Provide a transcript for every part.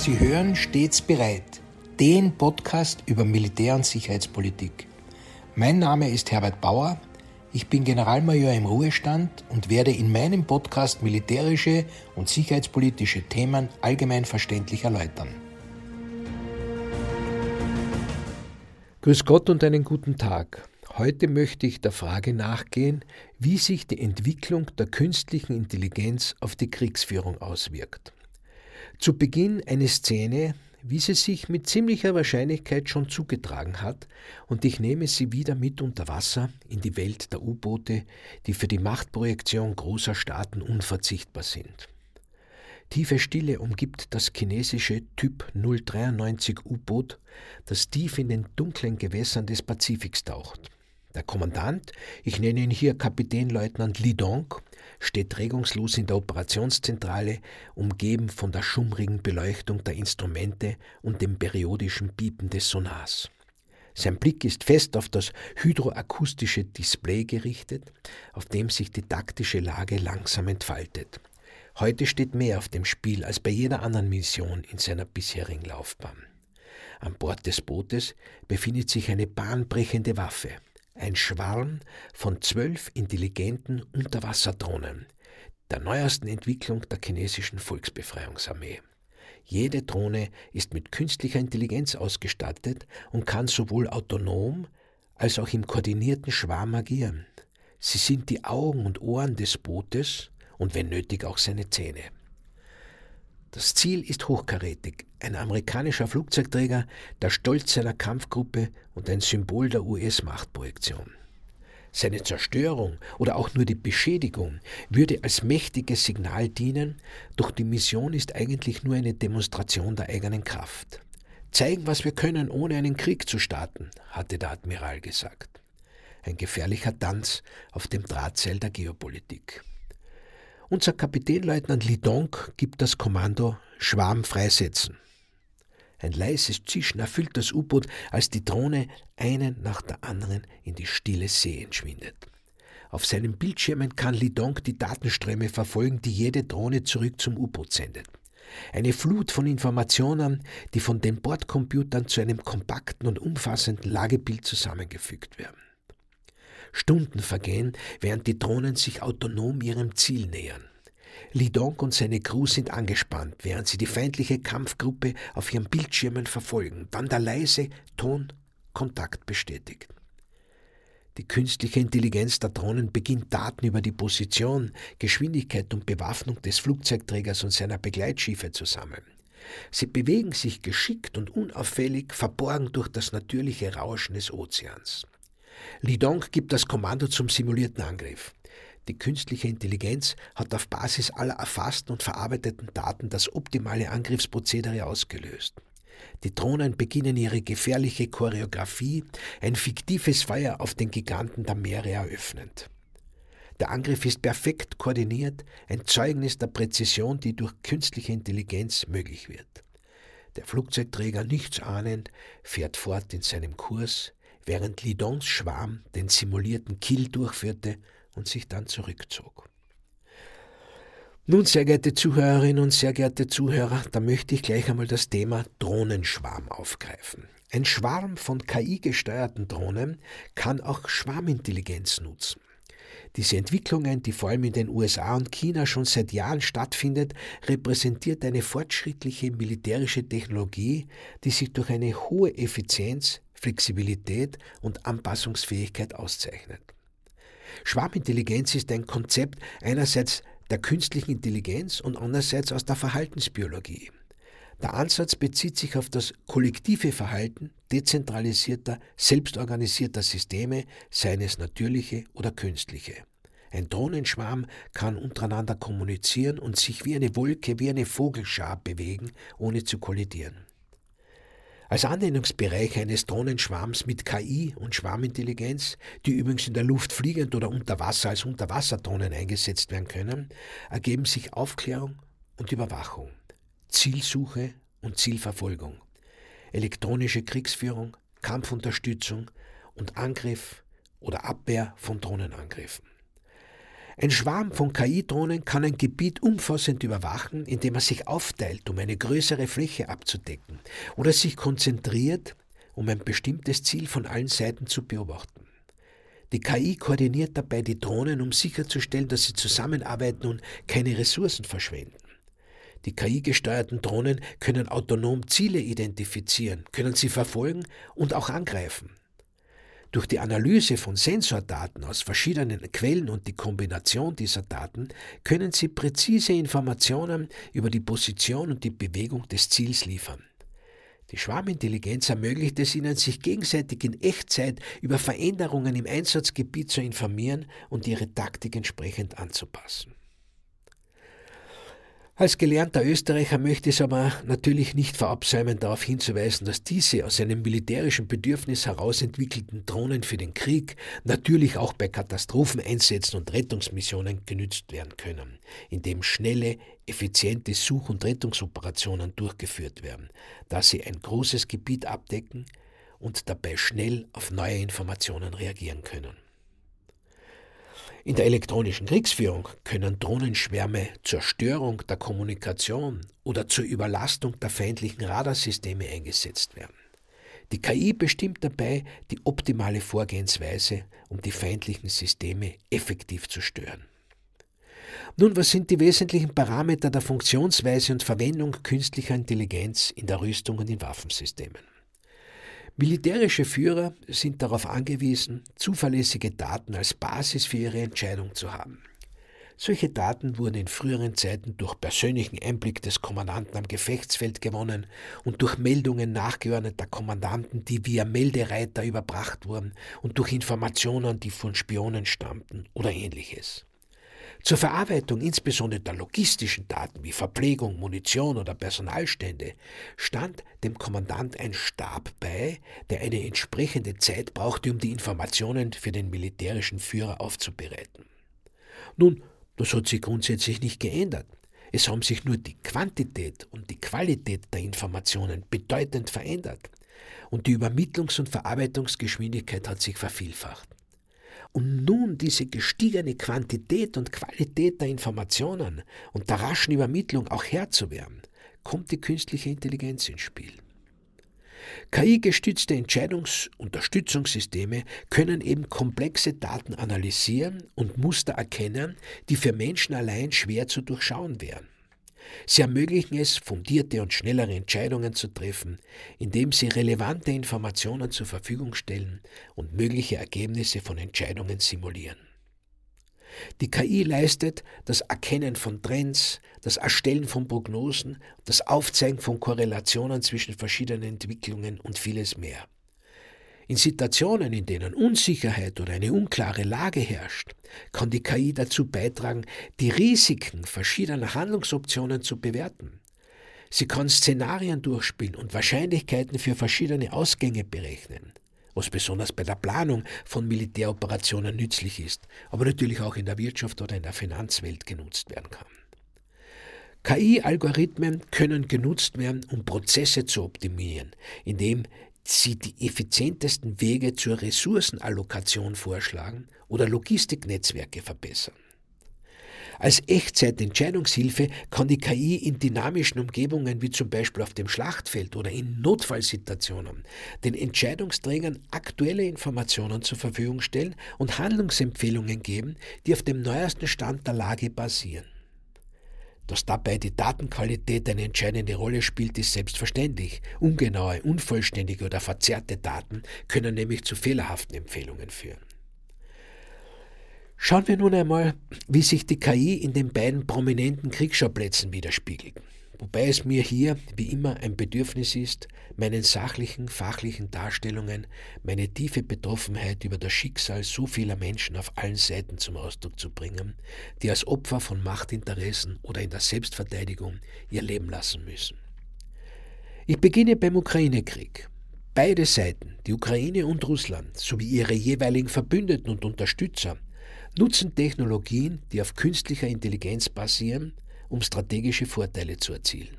Sie hören stets bereit, den Podcast über Militär- und Sicherheitspolitik. Mein Name ist Herbert Bauer, ich bin Generalmajor im Ruhestand und werde in meinem Podcast militärische und sicherheitspolitische Themen allgemein verständlich erläutern. Grüß Gott und einen guten Tag. Heute möchte ich der Frage nachgehen, wie sich die Entwicklung der künstlichen Intelligenz auf die Kriegsführung auswirkt. Zu Beginn eine Szene, wie sie sich mit ziemlicher Wahrscheinlichkeit schon zugetragen hat, und ich nehme sie wieder mit unter Wasser in die Welt der U-Boote, die für die Machtprojektion großer Staaten unverzichtbar sind. Tiefe Stille umgibt das chinesische Typ 093 U-Boot, das tief in den dunklen Gewässern des Pazifiks taucht. Der Kommandant, ich nenne ihn hier Kapitänleutnant Li Dong, steht regungslos in der Operationszentrale, umgeben von der schummrigen Beleuchtung der Instrumente und dem periodischen Piepen des Sonars. Sein Blick ist fest auf das hydroakustische Display gerichtet, auf dem sich die taktische Lage langsam entfaltet. Heute steht mehr auf dem Spiel als bei jeder anderen Mission in seiner bisherigen Laufbahn. An Bord des Bootes befindet sich eine bahnbrechende Waffe, ein Schwarm von zwölf intelligenten Unterwasserdrohnen, der neuesten Entwicklung der chinesischen Volksbefreiungsarmee. Jede Drohne ist mit künstlicher Intelligenz ausgestattet und kann sowohl autonom als auch im koordinierten Schwarm agieren. Sie sind die Augen und Ohren des Bootes und wenn nötig auch seine Zähne. Das Ziel ist hochkarätig, ein amerikanischer Flugzeugträger, der Stolz seiner Kampfgruppe und ein Symbol der US-Machtprojektion. Seine Zerstörung oder auch nur die Beschädigung würde als mächtiges Signal dienen, doch die Mission ist eigentlich nur eine Demonstration der eigenen Kraft. Zeigen, was wir können, ohne einen Krieg zu starten, hatte der Admiral gesagt. Ein gefährlicher Tanz auf dem Drahtseil der Geopolitik. Unser Kapitänleutnant Lidong gibt das Kommando Schwarm freisetzen. Ein leises Zischen erfüllt das U-Boot, als die Drohne einen nach der anderen in die stille See entschwindet. Auf seinen Bildschirmen kann Lidong die Datenströme verfolgen, die jede Drohne zurück zum U-Boot sendet. Eine Flut von Informationen, die von den Bordcomputern zu einem kompakten und umfassenden Lagebild zusammengefügt werden. Stunden vergehen, während die Drohnen sich autonom ihrem Ziel nähern. Lidong und seine Crew sind angespannt, während sie die feindliche Kampfgruppe auf ihren Bildschirmen verfolgen, dann der leise Ton Kontakt bestätigt. Die künstliche Intelligenz der Drohnen beginnt Daten über die Position, Geschwindigkeit und Bewaffnung des Flugzeugträgers und seiner Begleitschiffe zu sammeln. Sie bewegen sich geschickt und unauffällig, verborgen durch das natürliche Rauschen des Ozeans. Lidong gibt das Kommando zum simulierten Angriff. Die künstliche Intelligenz hat auf Basis aller erfassten und verarbeiteten Daten das optimale Angriffsprozedere ausgelöst. Die Drohnen beginnen ihre gefährliche Choreografie, ein fiktives Feuer auf den Giganten der Meere eröffnend. Der Angriff ist perfekt koordiniert, ein Zeugnis der Präzision, die durch künstliche Intelligenz möglich wird. Der Flugzeugträger, nichts ahnend, fährt fort in seinem Kurs, während Lidons Schwarm den simulierten Kill durchführte und sich dann zurückzog. Nun, sehr geehrte Zuhörerinnen und sehr geehrte Zuhörer, da möchte ich gleich einmal das Thema Drohnenschwarm aufgreifen. Ein Schwarm von KI-gesteuerten Drohnen kann auch Schwarmintelligenz nutzen. Diese Entwicklungen, die vor allem in den USA und China schon seit Jahren stattfindet, repräsentiert eine fortschrittliche militärische Technologie, die sich durch eine hohe Effizienz, Flexibilität und Anpassungsfähigkeit auszeichnet. Schwarmintelligenz ist ein Konzept einerseits der künstlichen Intelligenz und andererseits aus der Verhaltensbiologie. Der Ansatz bezieht sich auf das kollektive Verhalten dezentralisierter, selbstorganisierter Systeme, seien es natürliche oder künstliche. Ein Drohnenschwarm kann untereinander kommunizieren und sich wie eine Wolke, wie eine Vogelschar bewegen, ohne zu kollidieren. Als Anwendungsbereich eines Drohnenschwarms mit KI und Schwarmintelligenz, die übrigens in der Luft fliegend oder unter Wasser als Unterwasserdrohnen eingesetzt werden können, ergeben sich Aufklärung und Überwachung, Zielsuche und Zielverfolgung, elektronische Kriegsführung, Kampfunterstützung und Angriff oder Abwehr von Drohnenangriffen. Ein Schwarm von KI-Drohnen kann ein Gebiet umfassend überwachen, indem er sich aufteilt, um eine größere Fläche abzudecken, oder sich konzentriert, um ein bestimmtes Ziel von allen Seiten zu beobachten. Die KI koordiniert dabei die Drohnen, um sicherzustellen, dass sie zusammenarbeiten und keine Ressourcen verschwenden. Die KI-gesteuerten Drohnen können autonom Ziele identifizieren, können sie verfolgen und auch angreifen. Durch die Analyse von Sensordaten aus verschiedenen Quellen und die Kombination dieser Daten können Sie präzise Informationen über die Position und die Bewegung des Ziels liefern. Die Schwarmintelligenz ermöglicht es Ihnen, sich gegenseitig in Echtzeit über Veränderungen im Einsatzgebiet zu informieren und Ihre Taktik entsprechend anzupassen. Als gelernter Österreicher möchte ich es aber natürlich nicht verabsäumen, darauf hinzuweisen, dass diese aus einem militärischen Bedürfnis heraus entwickelten Drohnen für den Krieg natürlich auch bei Katastropheneinsätzen und Rettungsmissionen genützt werden können, indem schnelle, effiziente Such- und Rettungsoperationen durchgeführt werden, da sie ein großes Gebiet abdecken und dabei schnell auf neue Informationen reagieren können. In der elektronischen Kriegsführung können Drohnenschwärme zur Störung der Kommunikation oder zur Überlastung der feindlichen Radarsysteme eingesetzt werden. Die KI bestimmt dabei die optimale Vorgehensweise, um die feindlichen Systeme effektiv zu stören. Nun, was sind die wesentlichen Parameter der Funktionsweise und Verwendung künstlicher Intelligenz in der Rüstung und in Waffensystemen? Militärische Führer sind darauf angewiesen, zuverlässige Daten als Basis für ihre Entscheidung zu haben. Solche Daten wurden in früheren Zeiten durch persönlichen Einblick des Kommandanten am Gefechtsfeld gewonnen und durch Meldungen nachgeordneter Kommandanten, die via Meldereiter überbracht wurden und durch Informationen, die von Spionen stammten oder ähnliches. Zur Verarbeitung insbesondere der logistischen Daten wie Verpflegung, Munition oder Personalstände stand dem Kommandant ein Stab bei, der eine entsprechende Zeit brauchte, um die Informationen für den militärischen Führer aufzubereiten. Nun, das hat sich grundsätzlich nicht geändert. Es haben sich nur die Quantität und die Qualität der Informationen bedeutend verändert und die Übermittlungs- und Verarbeitungsgeschwindigkeit hat sich vervielfacht. Um nun diese gestiegene Quantität und Qualität der Informationen und der raschen Übermittlung auch Herr zu werden, kommt die künstliche Intelligenz ins Spiel. KI-gestützte Entscheidungsunterstützungssysteme können eben komplexe Daten analysieren und Muster erkennen, die für Menschen allein schwer zu durchschauen wären. Sie ermöglichen es, fundierte und schnellere Entscheidungen zu treffen, indem sie relevante Informationen zur Verfügung stellen und mögliche Ergebnisse von Entscheidungen simulieren. Die KI leistet das Erkennen von Trends, das Erstellen von Prognosen, das Aufzeigen von Korrelationen zwischen verschiedenen Entwicklungen und vieles mehr. In Situationen, in denen Unsicherheit oder eine unklare Lage herrscht, kann die KI dazu beitragen, die Risiken verschiedener Handlungsoptionen zu bewerten. Sie kann Szenarien durchspielen und Wahrscheinlichkeiten für verschiedene Ausgänge berechnen, was besonders bei der Planung von Militäroperationen nützlich ist, aber natürlich auch in der Wirtschaft oder in der Finanzwelt genutzt werden kann. KI-Algorithmen können genutzt werden, um Prozesse zu optimieren, indem sie die effizientesten Wege zur Ressourcenallokation vorschlagen oder Logistiknetzwerke verbessern. Als Echtzeitentscheidungshilfe kann die KI in dynamischen Umgebungen wie zum Beispiel auf dem Schlachtfeld oder in Notfallsituationen den Entscheidungsträgern aktuelle Informationen zur Verfügung stellen und Handlungsempfehlungen geben, die auf dem neuesten Stand der Lage basieren. Dass dabei die Datenqualität eine entscheidende Rolle spielt, ist selbstverständlich. Ungenaue, unvollständige oder verzerrte Daten können nämlich zu fehlerhaften Empfehlungen führen. Schauen wir nun einmal, wie sich die KI in den beiden prominenten Kriegsschauplätzen widerspiegelt wobei es mir hier wie immer ein Bedürfnis ist, meinen sachlichen, fachlichen Darstellungen meine tiefe Betroffenheit über das Schicksal so vieler Menschen auf allen Seiten zum Ausdruck zu bringen, die als Opfer von Machtinteressen oder in der Selbstverteidigung ihr Leben lassen müssen. Ich beginne beim Ukraine-Krieg. Beide Seiten, die Ukraine und Russland, sowie ihre jeweiligen Verbündeten und Unterstützer, nutzen Technologien, die auf künstlicher Intelligenz basieren, um strategische Vorteile zu erzielen.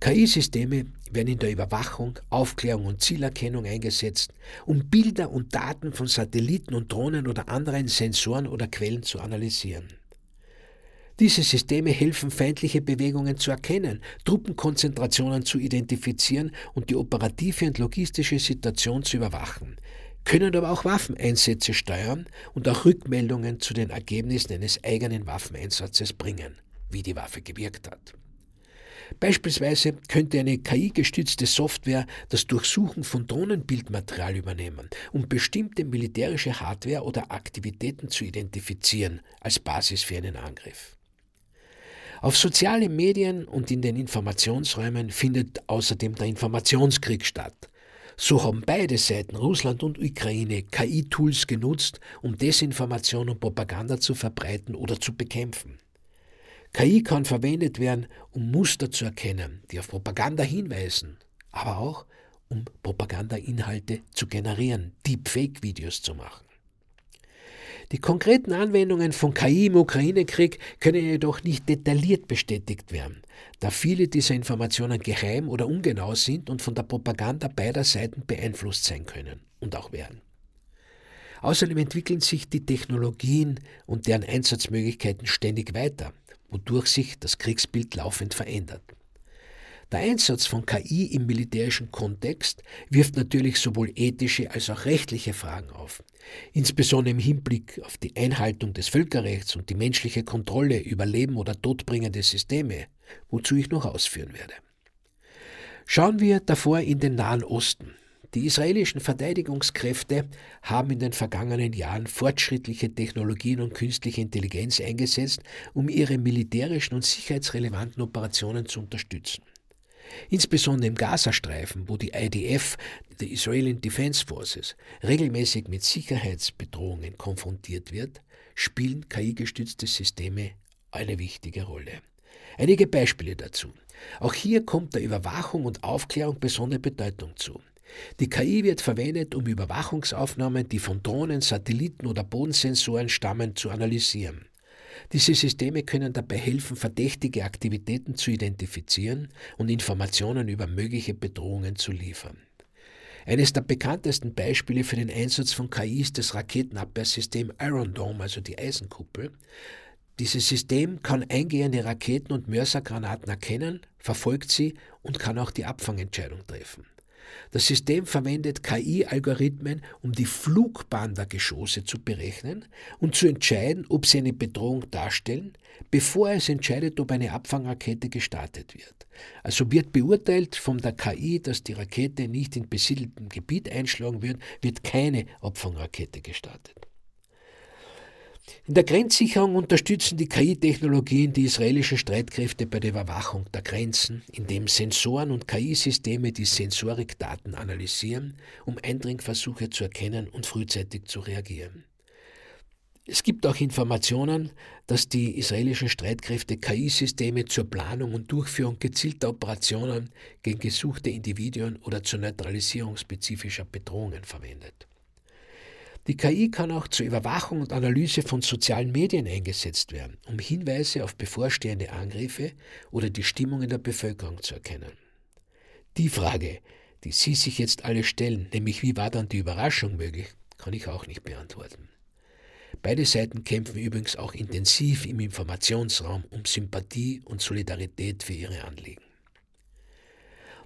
KI-Systeme werden in der Überwachung, Aufklärung und Zielerkennung eingesetzt, um Bilder und Daten von Satelliten und Drohnen oder anderen Sensoren oder Quellen zu analysieren. Diese Systeme helfen, feindliche Bewegungen zu erkennen, Truppenkonzentrationen zu identifizieren und die operative und logistische Situation zu überwachen, können aber auch Waffeneinsätze steuern und auch Rückmeldungen zu den Ergebnissen eines eigenen Waffeneinsatzes bringen, wie die Waffe gewirkt hat. Beispielsweise könnte eine KI-gestützte Software das Durchsuchen von Drohnenbildmaterial übernehmen, um bestimmte militärische Hardware oder Aktivitäten zu identifizieren als Basis für einen Angriff. Auf sozialen Medien und in den Informationsräumen findet außerdem der Informationskrieg statt. So haben beide Seiten, Russland und Ukraine, KI-Tools genutzt, um Desinformation und Propaganda zu verbreiten oder zu bekämpfen. KI kann verwendet werden, um Muster zu erkennen, die auf Propaganda hinweisen, aber auch um Propagandainhalte zu generieren, Deepfake-Videos zu machen. Die konkreten Anwendungen von KI im Ukraine-Krieg können jedoch nicht detailliert bestätigt werden, da viele dieser Informationen geheim oder ungenau sind und von der Propaganda beider Seiten beeinflusst sein können und auch werden. Außerdem entwickeln sich die Technologien und deren Einsatzmöglichkeiten ständig weiter, wodurch sich das Kriegsbild laufend verändert. Der Einsatz von KI im militärischen Kontext wirft natürlich sowohl ethische als auch rechtliche Fragen auf, insbesondere im Hinblick auf die Einhaltung des Völkerrechts und die menschliche Kontrolle über Leben oder todbringende Systeme, wozu ich noch ausführen werde. Schauen wir davor in den Nahen Osten. Die israelischen Verteidigungskräfte haben in den vergangenen Jahren fortschrittliche Technologien und künstliche Intelligenz eingesetzt, um ihre militärischen und sicherheitsrelevanten Operationen zu unterstützen. Insbesondere im Gazastreifen, wo die IDF, die Israeli Defense Forces, regelmäßig mit Sicherheitsbedrohungen konfrontiert wird, spielen KI-gestützte Systeme eine wichtige Rolle. Einige Beispiele dazu. Auch hier kommt der Überwachung und Aufklärung besondere Bedeutung zu. Die KI wird verwendet, um Überwachungsaufnahmen, die von Drohnen, Satelliten oder Bodensensoren stammen, zu analysieren. Diese Systeme können dabei helfen, verdächtige Aktivitäten zu identifizieren und Informationen über mögliche Bedrohungen zu liefern. Eines der bekanntesten Beispiele für den Einsatz von KI ist das Raketenabwehrsystem Iron Dome, also die Eisenkuppel. Dieses System kann eingehende Raketen und Mörsergranaten erkennen, verfolgt sie und kann auch die Abfangentscheidung treffen. Das System verwendet KI-Algorithmen, um die Flugbahn der Geschosse zu berechnen und zu entscheiden, ob sie eine Bedrohung darstellen, bevor es entscheidet, ob eine Abfangrakete gestartet wird. Also wird beurteilt von der KI, dass die Rakete nicht in besiedeltem Gebiet einschlagen wird, wird keine Abfangrakete gestartet. In der Grenzsicherung unterstützen die KI-Technologien die israelischen Streitkräfte bei der Überwachung der Grenzen, indem Sensoren und KI-Systeme die Sensorikdaten analysieren, um Eindringversuche zu erkennen und frühzeitig zu reagieren. Es gibt auch Informationen, dass die israelischen Streitkräfte KI-Systeme zur Planung und Durchführung gezielter Operationen gegen gesuchte Individuen oder zur Neutralisierung spezifischer Bedrohungen verwendet. Die KI kann auch zur Überwachung und Analyse von sozialen Medien eingesetzt werden, um Hinweise auf bevorstehende Angriffe oder die Stimmung in der Bevölkerung zu erkennen. Die Frage, die Sie sich jetzt alle stellen, nämlich wie war dann die Überraschung möglich, kann ich auch nicht beantworten. Beide Seiten kämpfen übrigens auch intensiv im Informationsraum um Sympathie und Solidarität für ihre Anliegen.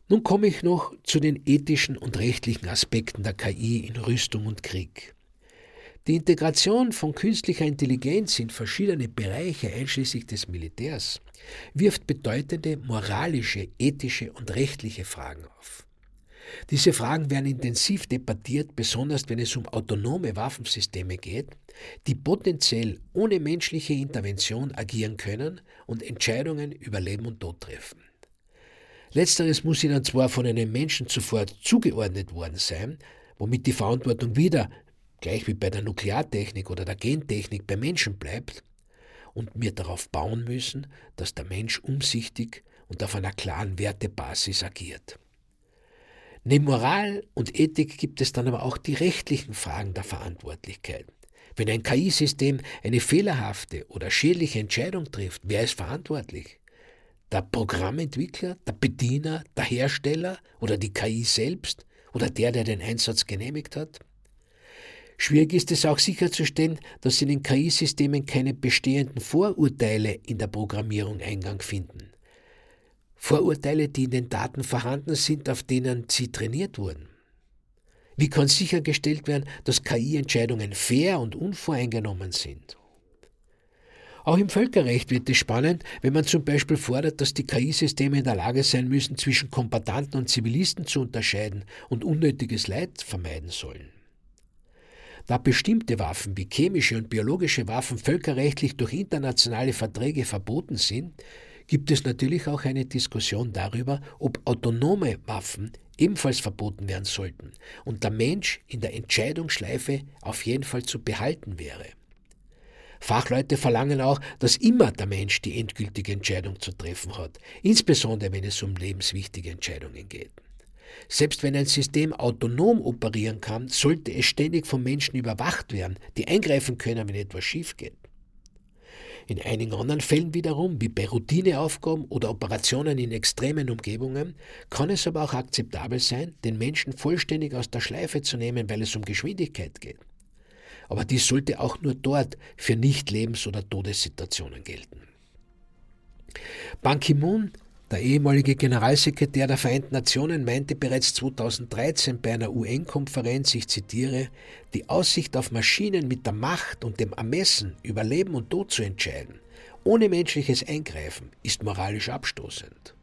Nun komme ich noch zu den ethischen und rechtlichen Aspekten der KI in Rüstung und Krieg. Die Integration von künstlicher Intelligenz in verschiedene Bereiche, einschließlich des Militärs, wirft bedeutende moralische, ethische und rechtliche Fragen auf. Diese Fragen werden intensiv debattiert, besonders wenn es um autonome Waffensysteme geht, die potenziell ohne menschliche Intervention agieren können und Entscheidungen über Leben und Tod treffen. Letzteres muss ihnen zwar von einem Menschen zuvor zugeordnet worden sein, womit die Verantwortung wieder gleich wie bei der Nukleartechnik oder der Gentechnik bei Menschen bleibt und wir darauf bauen müssen, dass der Mensch umsichtig und auf einer klaren Wertebasis agiert. Neben Moral und Ethik gibt es dann aber auch die rechtlichen Fragen der Verantwortlichkeit. Wenn ein KI-System eine fehlerhafte oder schädliche Entscheidung trifft, wer ist verantwortlich? Der Programmentwickler, der Bediener, der Hersteller oder die KI selbst oder der, der den Einsatz genehmigt hat? Schwierig ist es auch sicherzustellen, dass in den KI-Systemen keine bestehenden Vorurteile in der Programmierung Eingang finden. Vorurteile, die in den Daten vorhanden sind, auf denen sie trainiert wurden. Wie kann sichergestellt werden, dass KI-Entscheidungen fair und unvoreingenommen sind? Auch im Völkerrecht wird es spannend, wenn man zum Beispiel fordert, dass die KI-Systeme in der Lage sein müssen, zwischen Kombatanten und Zivilisten zu unterscheiden und unnötiges Leid vermeiden sollen. Da bestimmte Waffen wie chemische und biologische Waffen völkerrechtlich durch internationale Verträge verboten sind, gibt es natürlich auch eine Diskussion darüber, ob autonome Waffen ebenfalls verboten werden sollten und der Mensch in der Entscheidungsschleife auf jeden Fall zu behalten wäre. Fachleute verlangen auch, dass immer der Mensch die endgültige Entscheidung zu treffen hat, insbesondere wenn es um lebenswichtige Entscheidungen geht. Selbst wenn ein System autonom operieren kann, sollte es ständig von Menschen überwacht werden, die eingreifen können, wenn etwas schief geht. In einigen anderen Fällen wiederum, wie bei Routineaufgaben oder Operationen in extremen Umgebungen, kann es aber auch akzeptabel sein, den Menschen vollständig aus der Schleife zu nehmen, weil es um Geschwindigkeit geht. Aber dies sollte auch nur dort für Nicht-Lebens- oder Todessituationen gelten. Ban Ki-moon der ehemalige Generalsekretär der Vereinten Nationen meinte bereits 2013 bei einer UN-Konferenz, ich zitiere, die Aussicht auf Maschinen mit der Macht und dem Ermessen über Leben und Tod zu entscheiden, ohne menschliches Eingreifen, ist moralisch abstoßend.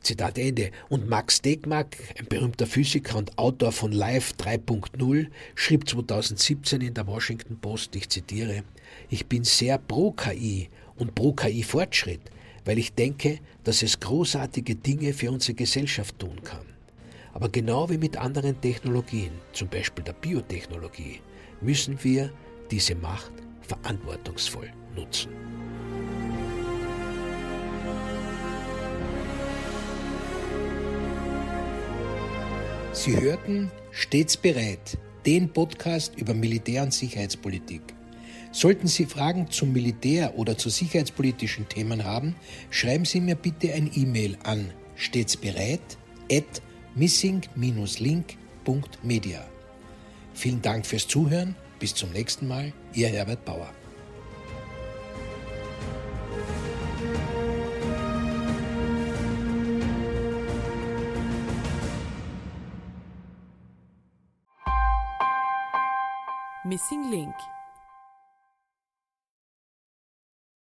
Zitat Ende. Und Max Tegmark, ein berühmter Physiker und Autor von Life 3.0, schrieb 2017 in der Washington Post, ich zitiere, ich bin sehr pro KI und pro KI-Fortschritt, weil ich denke, dass es großartige Dinge für unsere Gesellschaft tun kann. Aber genau wie mit anderen Technologien, zum Beispiel der Biotechnologie, müssen wir diese Macht verantwortungsvoll nutzen. Sie hörten Stets bereit, den Podcast über Militär- und Sicherheitspolitik. Sollten Sie Fragen zum Militär oder zu sicherheitspolitischen Themen haben, schreiben Sie mir bitte ein E-Mail an stets bereit at missing-link.media. Vielen Dank fürs Zuhören. Bis zum nächsten Mal. Ihr Herbert Bauer. Missing Link